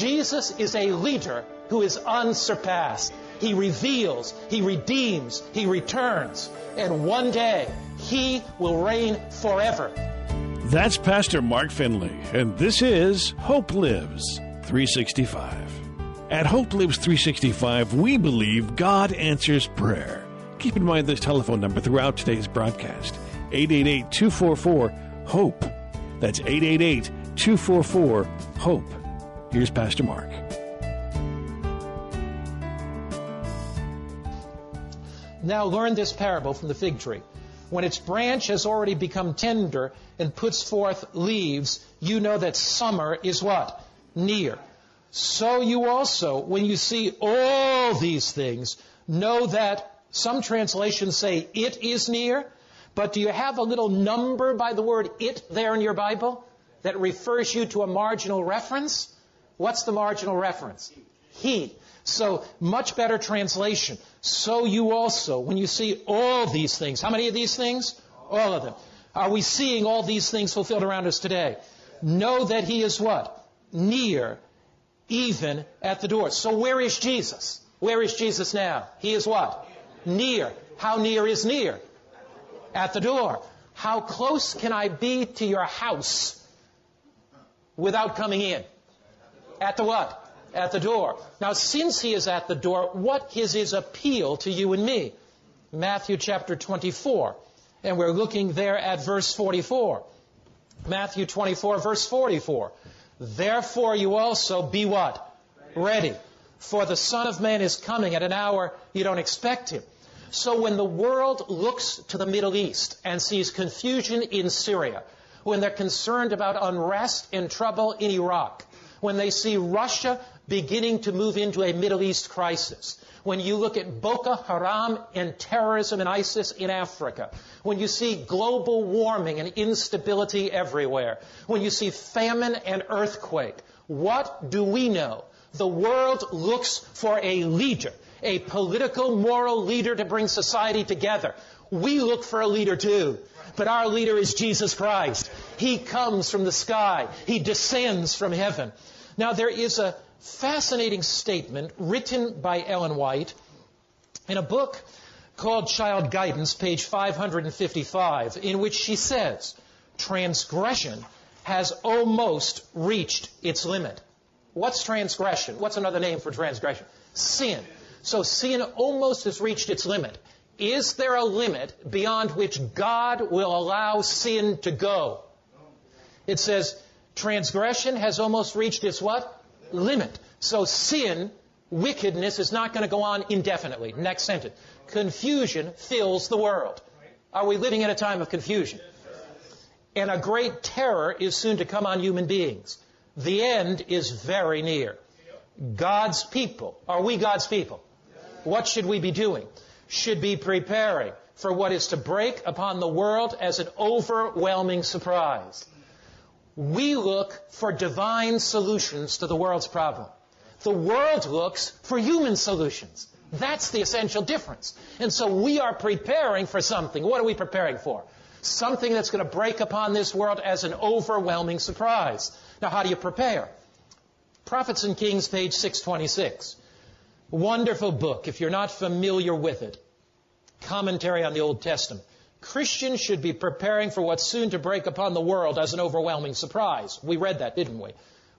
Jesus is a leader who is unsurpassed. He reveals, He redeems, He returns. And one day, He will reign forever. That's Pastor Mark Finley, and this is Hope Lives 365. At Hope Lives 365, we believe God answers prayer. Keep in mind this telephone number throughout today's broadcast 888 244 HOPE. That's 888 244 HOPE. Here's Pastor Mark. Now learn this parable from the fig tree. When its branch has already become tender and puts forth leaves, you know that summer is what? Near. So you also, when you see all these things, know that some translations say it is near, but do you have a little number by the word it there in your Bible that refers you to a marginal reference? What's the marginal reference? He. So, much better translation. So you also, when you see all these things, how many of these things? All of them. Are we seeing all these things fulfilled around us today? Know that He is what? Near, even at the door. So where is Jesus? Where is Jesus now? He is what? Near. How near is near? At the door. How close can I be to your house without coming in? At the what? At the door. Now, since he is at the door, what is his appeal to you and me? Matthew chapter 24. And we're looking there at verse 44. Matthew 24, verse 44. Therefore you also be what? Ready. For the Son of Man is coming at an hour you don't expect him. So when the world looks to the Middle East and sees confusion in Syria, when they're concerned about unrest and trouble in Iraq, when they see Russia beginning to move into a Middle East crisis, when you look at Boko Haram and terrorism and ISIS in Africa, when you see global warming and instability everywhere, when you see famine and earthquake, what do we know? The world looks for a leader, a political, moral leader to bring society together. We look for a leader too. But our leader is Jesus Christ. He comes from the sky. He descends from heaven. Now, there is a fascinating statement written by Ellen White in a book called Child Guidance, page 555, in which she says, transgression has almost reached its limit. What's transgression? What's another name for transgression? Sin. So sin almost has reached its limit. Is there a limit beyond which God will allow sin to go? It says, transgression has almost reached its what? Limit. So sin, wickedness is not going to go on indefinitely. Next sentence. Confusion fills the world. Are we living in a time of confusion? And a great terror is soon to come on human beings. The end is very near. God's people. Are we God's people? What should we be doing? Should be preparing for what is to break upon the world as an overwhelming surprise we look for divine solutions to the world's problem. The world looks for human solutions. That's the essential difference. And so we are preparing for something. What are we preparing for? Something that's going to break upon this world as an overwhelming surprise. Now, how do you prepare? Prophets and Kings, page 626. Wonderful book, if you're not familiar with it. Commentary on the Old Testament. Christians should be preparing for what's soon to break upon the world as an overwhelming surprise. We read that, didn't we?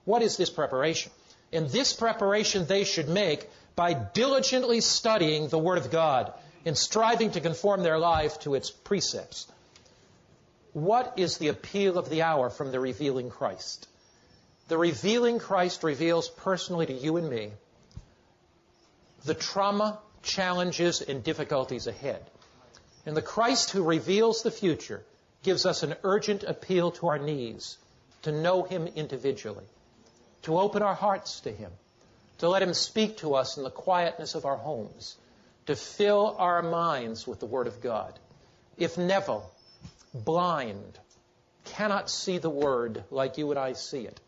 What is this preparation? And this preparation they should make by diligently studying the Word of God and striving to conform their life to its precepts. What is the appeal of the hour from the revealing Christ? The revealing Christ reveals personally to you and me the trauma, challenges, and difficulties ahead. And the Christ who reveals the future gives us an urgent appeal to our knees to know Him individually, to open our hearts to Him, to let Him speak to us in the quietness of our homes, to fill our minds with the Word of God. If Neville, blind, cannot see the Word like you and I see it,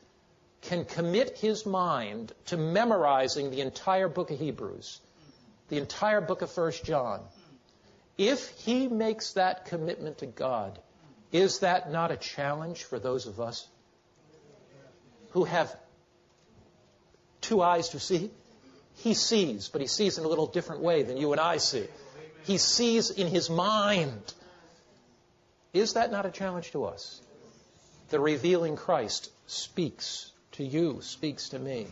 can commit his mind to memorizing the entire book of Hebrews, the entire book of First John, if he makes that commitment to God, is that not a challenge for those of us who have two eyes to see? He sees, but he sees in a little different way than you and I see. He sees in his mind. Is that not a challenge to us? The revealing Christ speaks to you, speaks to me.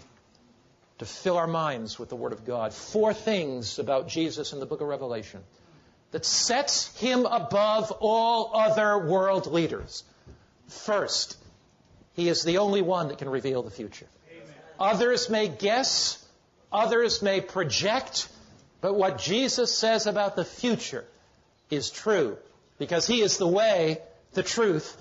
To fill our minds with the Word of God. Four things about Jesus in the book of Revelation that sets him above all other world leaders. First, he is the only one that can reveal the future. Amen. Others may guess, others may project, but what Jesus says about the future is true because he is the way, the truth,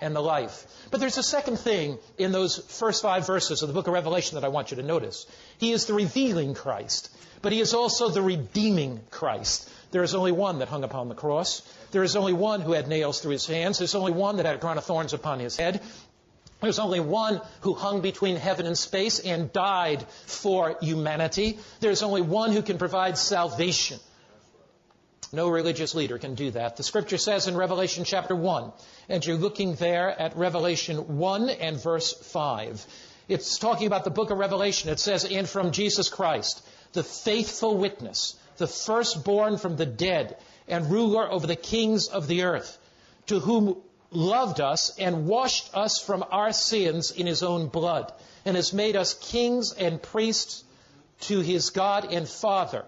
and the life. But there's a second thing in those first five verses of the book of Revelation that I want you to notice. He is the revealing Christ, but he is also the redeeming Christ. There is only one that hung upon the cross. There is only one who had nails through his hands. There's only one that had a crown of thorns upon his head. There's only one who hung between heaven and space and died for humanity. There's only one who can provide salvation. No religious leader can do that. The scripture says in Revelation chapter 1, and you're looking there at Revelation 1 and verse 5. It's talking about the book of Revelation. It says, and from Jesus Christ, the faithful witness, the firstborn from the dead, and ruler over the kings of the earth, to whom loved us and washed us from our sins in his own blood, and has made us kings and priests to his God and Father.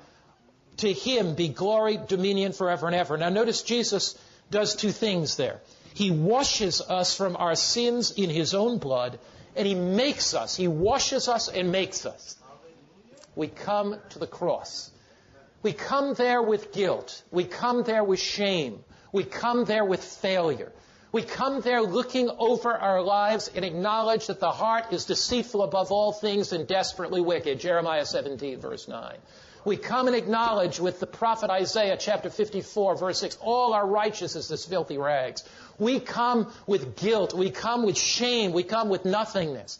To him be glory, dominion forever and ever. Now notice Jesus does two things there. He washes us from our sins in his own blood, and he makes us. He washes us and makes us. We come to the cross. We come there with guilt. We come there with shame. We come there with failure. We come there looking over our lives and acknowledge that the heart is deceitful above all things and desperately wicked. Jeremiah 17, verse 9. We come and acknowledge with the prophet Isaiah chapter 54, verse 6, all our righteousness is filthy rags. We come with guilt. We come with shame. We come with nothingness.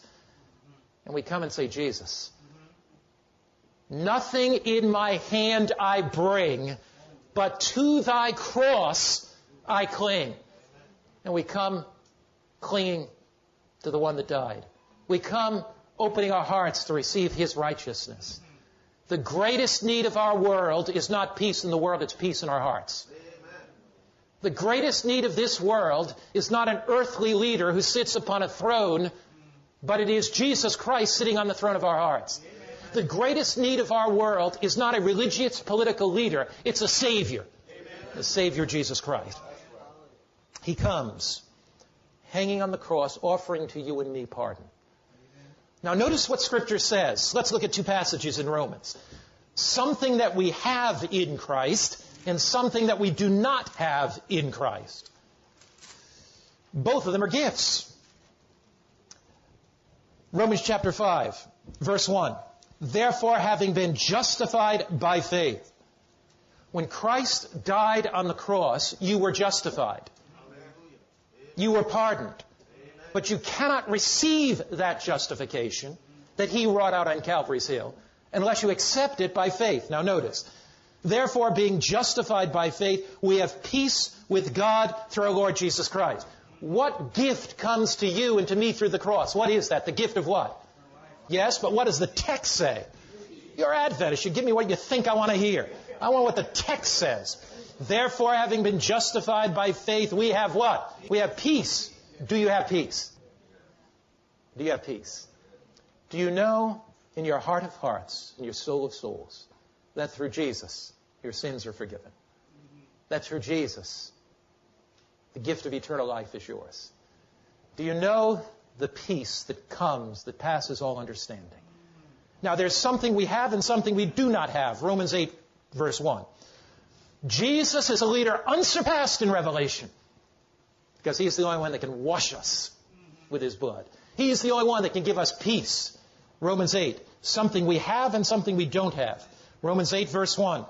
And we come and say, Jesus, Nothing in my hand I bring, but to thy cross I cling. And we come clinging to the one that died. We come opening our hearts to receive his righteousness. The greatest need of our world is not peace in the world, it's peace in our hearts. The greatest need of this world is not an earthly leader who sits upon a throne, but it is Jesus Christ sitting on the throne of our hearts. The greatest need of our world is not a religious political leader, it's a Savior. The Savior Jesus Christ. He comes hanging on the cross, offering to you and me pardon. Now notice what Scripture says. Let's look at two passages in Romans. Something that we have in Christ and something that we do not have in Christ. Both of them are gifts. Romans chapter 5, verse 1. Therefore, having been justified by faith, when Christ died on the cross, you were justified. You were pardoned. But you cannot receive that justification that he wrought out on Calvary's Hill unless you accept it by faith. Now notice, therefore being justified by faith, we have peace with God through our Lord Jesus Christ. What gift comes to you and to me through the cross? What is that? The gift of what? Yes, but what does the text say? You're Adventist. You give me what you think I want to hear. I want what the text says. Therefore, having been justified by faith, we have what? We have peace. Do you have peace? Do you have peace? Do you know in your heart of hearts, in your soul of souls, that through Jesus, your sins are forgiven? That through Jesus, the gift of eternal life is yours? Do you know the peace that comes, that passes all understanding. Now, there's something we have and something we do not have. Romans 8, verse 1. Jesus is a leader unsurpassed in Revelation because he's the only one that can wash us with his blood. He is the only one that can give us peace. Romans 8, something we have and something we don't have. Romans 8 verse 1.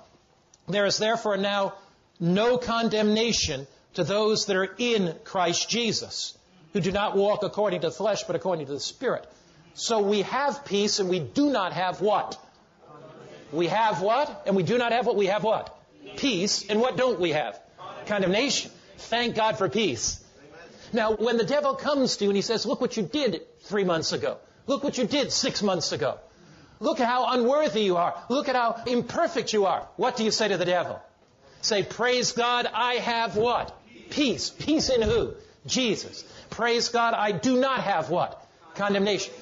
There is therefore now no condemnation to those that are in Christ Jesus, who do not walk according to the flesh, but according to the Spirit. So we have peace and we do not have what? We have what? And we do not have what? We have what? Peace. And what don't we have? Condemnation. Thank God for peace. Now, when the devil comes to you and he says, look what you did three months ago. Look what you did six months ago. Look at how unworthy you are. Look at how imperfect you are. What do you say to the devil? Say, praise God, I have what? Peace. Peace in who? Jesus. Praise God, I do not have what? Condemnation.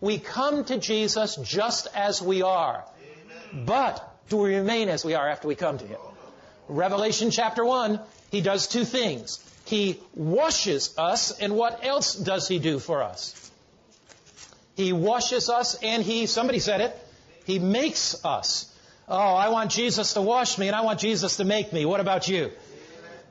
We come to Jesus just as we are. But do we remain as we are after we come to Him? Revelation chapter 1, He does two things. He washes us, and what else does He do for us? He washes us, and He, somebody said it, He makes us. Oh, I want Jesus to wash me, and I want Jesus to make me. What about you?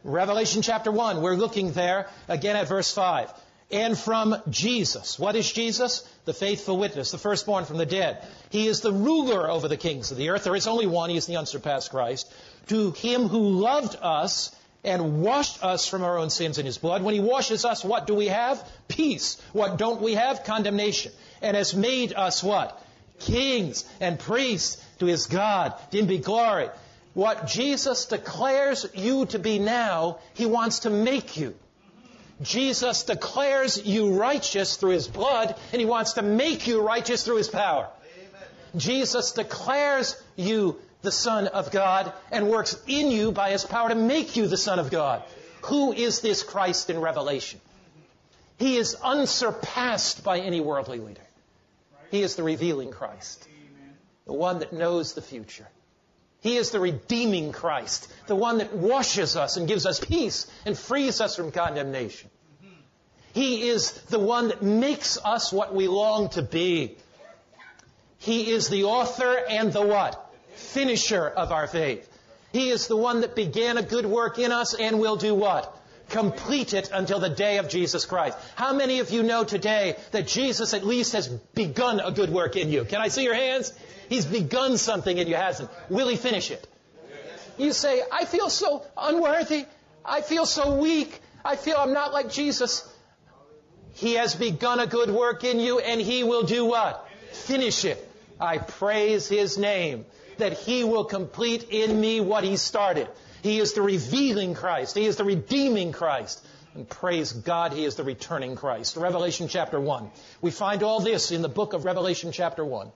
Revelation chapter 1, we're looking there again at verse 5. And from Jesus. What is Jesus? The faithful witness, the firstborn from the dead. He is the ruler over the kings of the earth. There is only one. He is the unsurpassed Christ. To him who loved us and washed us from our own sins in his blood. When he washes us, what do we have? Peace. What don't we have? Condemnation. And has made us what? Kings and priests to his God. To him be glory what Jesus declares you to be now, He wants to make you. Jesus declares you righteous through His blood, and He wants to make you righteous through His power. Amen. Jesus declares you the Son of God and works in you by His power to make you the Son of God. Who is this Christ in Revelation? He is unsurpassed by any worldly leader. He is the revealing Christ, the one that knows the future. He is the redeeming Christ, the one that washes us and gives us peace and frees us from condemnation. He is the one that makes us what we long to be. He is the author and the what? Finisher of our faith. He is the one that began a good work in us and will do what? Complete it until the day of Jesus Christ. How many of you know today that Jesus at least has begun a good work in you? Can I see your hands? He's begun something and you hasn't. Will he finish it? You say, I feel so unworthy. I feel so weak. I feel I'm not like Jesus. He has begun a good work in you and he will do what? Finish it. I praise his name that he will complete in me what he started. He is the revealing Christ. He is the redeeming Christ. And praise God, He is the returning Christ. Revelation chapter 1. We find all this in the book of Revelation chapter 1.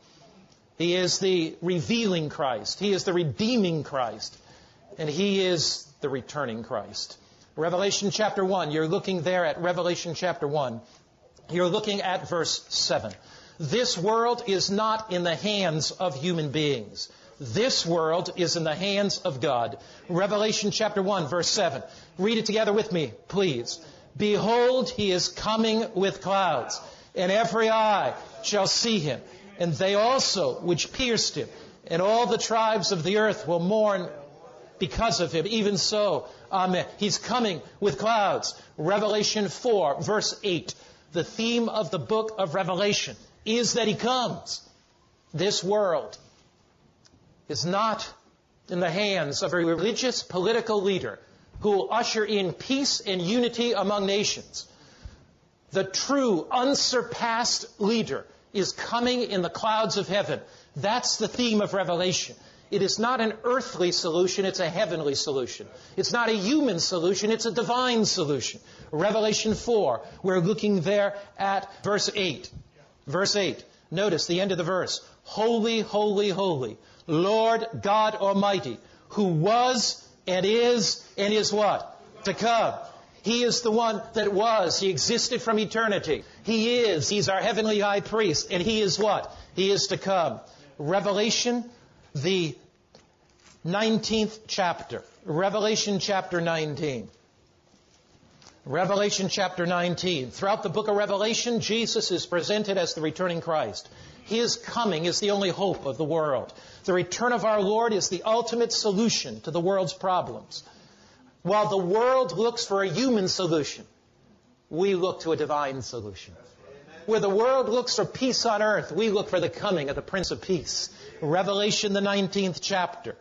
He is the revealing Christ. He is the redeeming Christ. And He is the returning Christ. Revelation chapter 1, you're looking there at Revelation chapter 1. You're looking at verse 7. This world is not in the hands of human beings. This world is in the hands of God. Revelation chapter 1, verse 7. Read it together with me, please. Behold, he is coming with clouds, and every eye shall see him, and they also which pierced him, and all the tribes of the earth will mourn because of him. Even so, Amen. He's coming with clouds. Revelation 4, verse 8. The theme of the book of Revelation is that he comes. This world is not in the hands of a religious political leader who will usher in peace and unity among nations. The true, unsurpassed leader is coming in the clouds of heaven. That's the theme of Revelation. It is not an earthly solution, it's a heavenly solution. It's not a human solution, it's a divine solution. Revelation 4, we're looking there at verse 8. Verse 8. Notice the end of the verse. Holy, holy, holy, Lord God Almighty, who was and is and is what? To come. He is the one that was. He existed from eternity. He is. He's our heavenly high priest. And he is what? He is to come. Revelation, the 19th chapter. Revelation chapter 19. Revelation chapter 19. Throughout the book of Revelation, Jesus is presented as the returning Christ. His coming is the only hope of the world. The return of our Lord is the ultimate solution to the world's problems. While the world looks for a human solution, we look to a divine solution. Where the world looks for peace on earth, we look for the coming of the Prince of Peace. Revelation, the 19th chapter.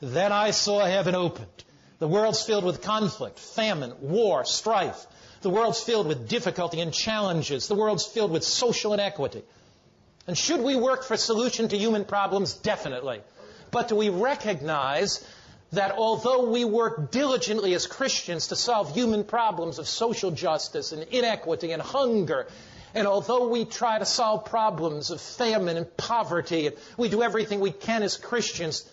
Then I saw heaven opened. The world's filled with conflict, famine, war, strife. The world's filled with difficulty and challenges. The world's filled with social inequity. And should we work for solution to human problems? Definitely. But do we recognize that although we work diligently as Christians to solve human problems of social justice and inequity and hunger, and although we try to solve problems of famine and poverty, we do everything we can as Christians,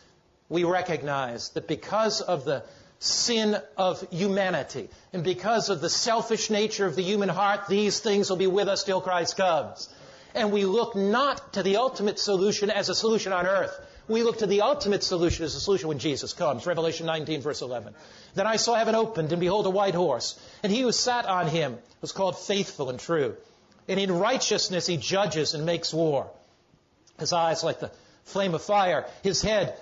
we recognize that because of the sin of humanity and because of the selfish nature of the human heart, these things will be with us till Christ comes. And we look not to the ultimate solution as a solution on earth. We look to the ultimate solution as a solution when Jesus comes. Revelation 19 verse 11. Then I saw heaven opened and behold a white horse. And he who sat on him was called faithful and true. And in righteousness he judges and makes war. His eyes like the flame of fire. His head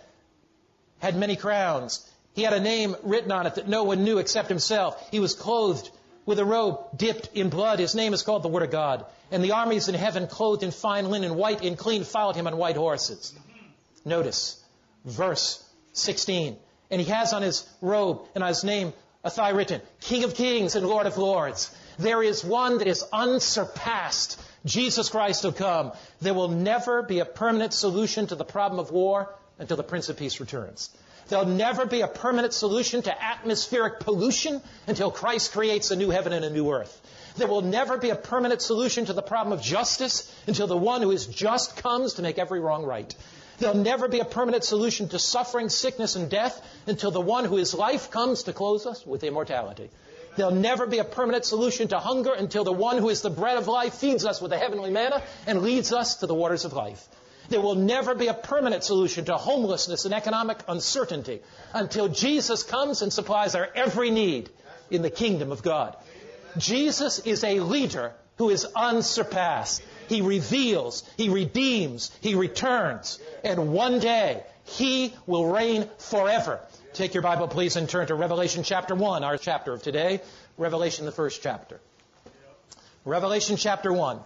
had many crowns. He had a name written on it that no one knew except himself. He was clothed with a robe dipped in blood. His name is called the Word of God. And the armies in heaven, clothed in fine linen, white and clean, followed him on white horses. Notice verse 16. And he has on his robe and on his name a thigh written, King of Kings and Lord of Lords. There is one that is unsurpassed. Jesus Christ will come. There will never be a permanent solution to the problem of war until the Prince of Peace returns. There'll never be a permanent solution to atmospheric pollution until Christ creates a new heaven and a new earth. There will never be a permanent solution to the problem of justice until the one who is just comes to make every wrong right. There'll never be a permanent solution to suffering, sickness, and death until the one who is life comes to close us with immortality. There'll never be a permanent solution to hunger until the one who is the bread of life feeds us with the heavenly manna and leads us to the waters of life. There will never be a permanent solution to homelessness and economic uncertainty until Jesus comes and supplies our every need in the kingdom of God. Jesus is a leader who is unsurpassed. He reveals, He redeems, He returns. And one day, He will reign forever. Take your Bible, please, and turn to Revelation chapter 1, our chapter of today. Revelation, the first chapter. Revelation chapter 1.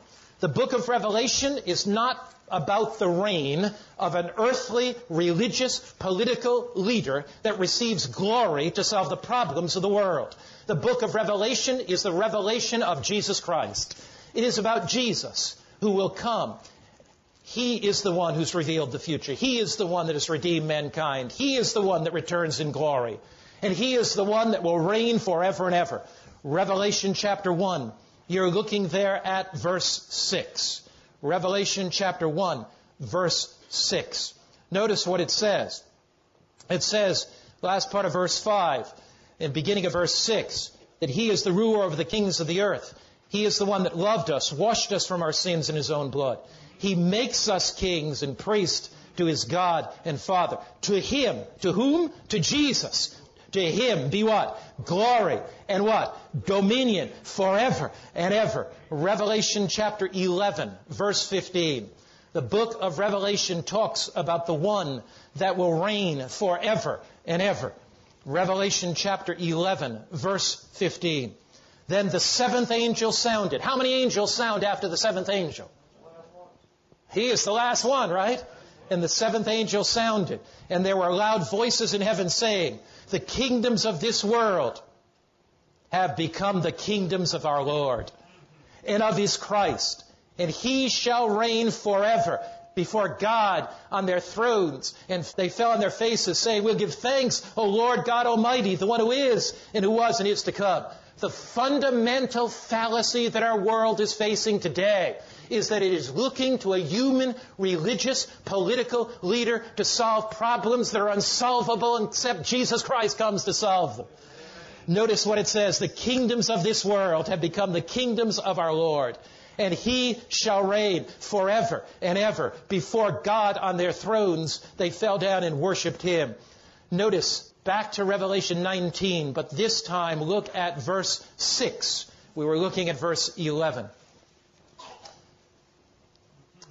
The book of Revelation is not about the reign of an earthly, religious, political leader that receives glory to solve the problems of the world. The book of Revelation is the revelation of Jesus Christ. It is about Jesus who will come. He is the one who's revealed the future. He is the one that has redeemed mankind. He is the one that returns in glory. And He is the one that will reign forever and ever. Revelation chapter 1. You're looking there at verse 6. Revelation chapter 1, verse 6. Notice what it says. It says, last part of verse 5, and beginning of verse 6, that He is the ruler of the kings of the earth. He is the one that loved us, washed us from our sins in His own blood. He makes us kings and priests to His God and Father. To Him, to whom? To Jesus. To Him be what? Glory and what? Dominion forever and ever. Revelation chapter 11, verse 15. The book of Revelation talks about the one that will reign forever and ever. Revelation chapter 11, verse 15. Then the seventh angel sounded. How many angels sound after the seventh angel? He is the last one, right? And the seventh angel sounded. And there were loud voices in heaven saying, The kingdoms of this world have become the kingdoms of our Lord and of his Christ. And he shall reign forever before God on their thrones. And they fell on their faces saying, We'll give thanks, O Lord God Almighty, the one who is and who was and is to come. The fundamental fallacy that our world is facing today is that it is looking to a human, religious, political leader to solve problems that are unsolvable except Jesus Christ comes to solve them. Notice what it says. The kingdoms of this world have become the kingdoms of our Lord. And he shall reign forever and ever. Before God on their thrones, they fell down and worshiped him. Notice back to Revelation 19, but this time look at verse 6. We were looking at verse 11.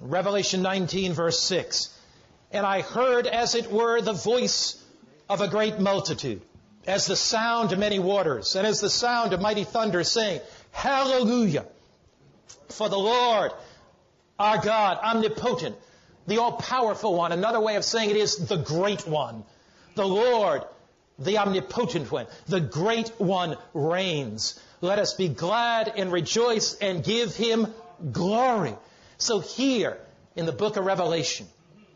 Revelation 19, verse 6. And I heard, as it were, the voice of a great multitude, as the sound of many waters, and as the sound of mighty thunder, saying, Hallelujah. For the Lord, our God, omnipotent, the all-powerful one. Another way of saying it is the great one. The Lord, the omnipotent one, the great one reigns. Let us be glad and rejoice and give him glory. So here in the book of Revelation,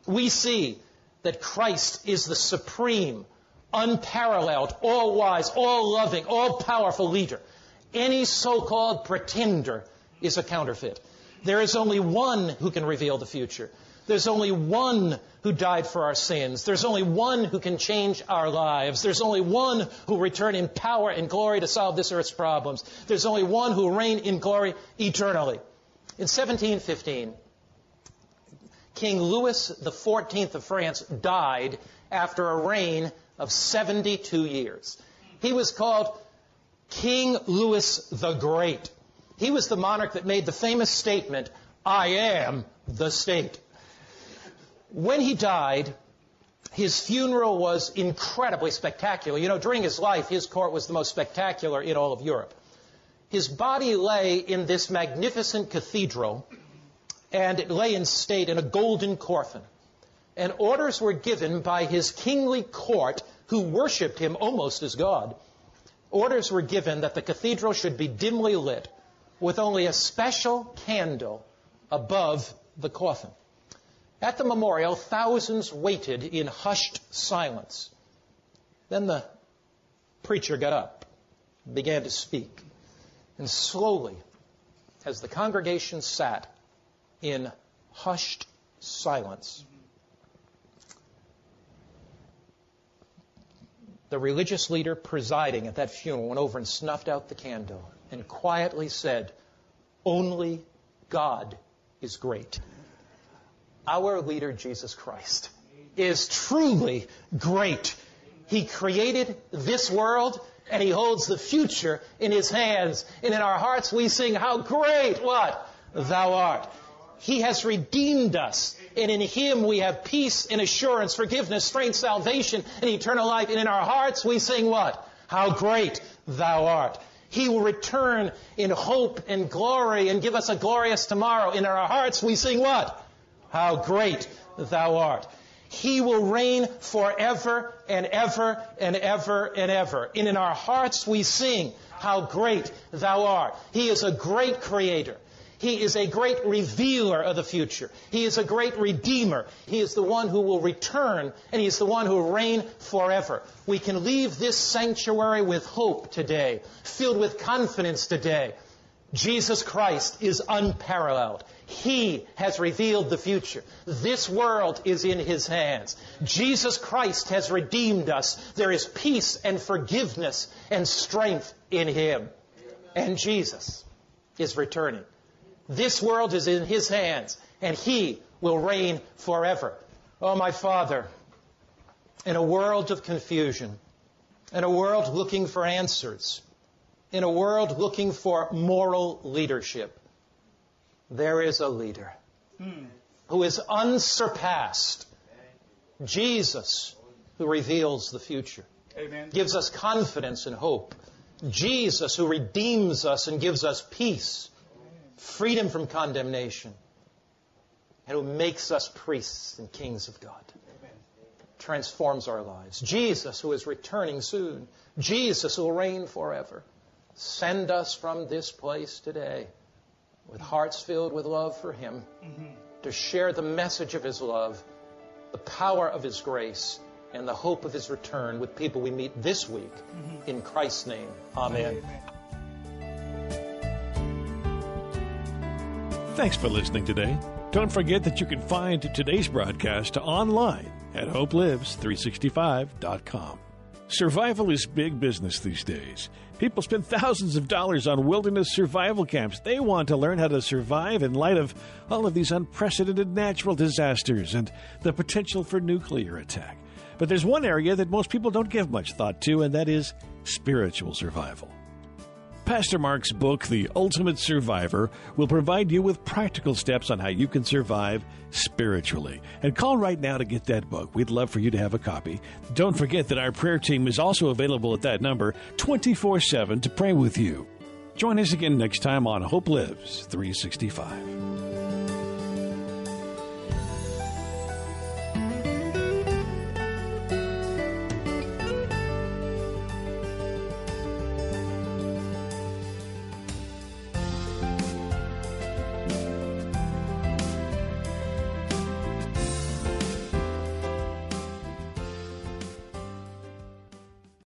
we see that Christ is the supreme, unparalleled, all wise, all loving, all powerful leader. Any so-called pretender is a counterfeit. There is only one who can reveal the future. There's only one who died for our sins. There's only one who can change our lives. There's only one who will return in power and glory to solve this earth's problems. There's only one who will reign in glory eternally. In 1715, King Louis XIV of France died after a reign of 72 years. He was called King Louis the Great. He was the monarch that made the famous statement, I am the state. When he died, his funeral was incredibly spectacular. You know, during his life, his court was the most spectacular in all of Europe. His body lay in this magnificent cathedral, and it lay in state in a golden coffin. And orders were given by his kingly court, who worshipped him almost as God. Orders were given that the cathedral should be dimly lit with only a special candle above the coffin. At the memorial, thousands waited in hushed silence. Then the preacher got up, began to speak, and slowly, as the congregation sat in hushed silence, the religious leader presiding at that funeral went over and snuffed out the candle and quietly said, Only God is great. Our leader, Jesus Christ, is truly great. He created this world and he holds the future in his hands. And in our hearts we sing, How great what? Thou art. He has redeemed us. And in Him we have peace and assurance, forgiveness, strength, salvation, and eternal life. And in our hearts we sing what? How great Thou art. He will return in hope and glory and give us a glorious tomorrow. In our hearts we sing what? How great thou art. He will reign forever and ever and ever and ever. And in our hearts we sing, how great thou art. He is a great creator. He is a great revealer of the future. He is a great redeemer. He is the one who will return, and He is the one who will reign forever. We can leave this sanctuary with hope today, filled with confidence today. Jesus Christ is unparalleled. He has revealed the future. This world is in His hands. Jesus Christ has redeemed us. There is peace and forgiveness and strength in Him. And Jesus is returning. This world is in His hands, and He will reign forever. Oh, my Father, in a world of confusion, in a world looking for answers, in a world looking for moral leadership, there is a leader hmm. who is unsurpassed. Jesus, who reveals the future, Amen. gives us confidence and hope. Jesus, who redeems us and gives us peace freedom from condemnation, and who makes us priests and kings of God. Transforms our lives. Jesus, who is returning soon. Jesus, who will reign forever. Send us from this place today with hearts filled with love for Him mm-hmm. to share the message of His love, the power of His grace, and the hope of His return with people we meet this week. Mm-hmm. In Christ's name, Amen. Thanks for listening today. Don't forget that you can find today's broadcast online at hopelives365.com. Survival is big business these days. People spend thousands of dollars on wilderness survival camps. They want to learn how to survive in light of all of these unprecedented natural disasters and the potential for nuclear attack. But there's one area that most people don't give much thought to, and that is spiritual survival. Pastor Mark's book, The Ultimate Survivor, will provide you with practical steps on how you can survive spiritually. And call right now to get that book. We'd love for you to have a copy. Don't forget that our prayer team is also available at that number 24 7 to pray with you. Join us again next time on Hope Lives 365.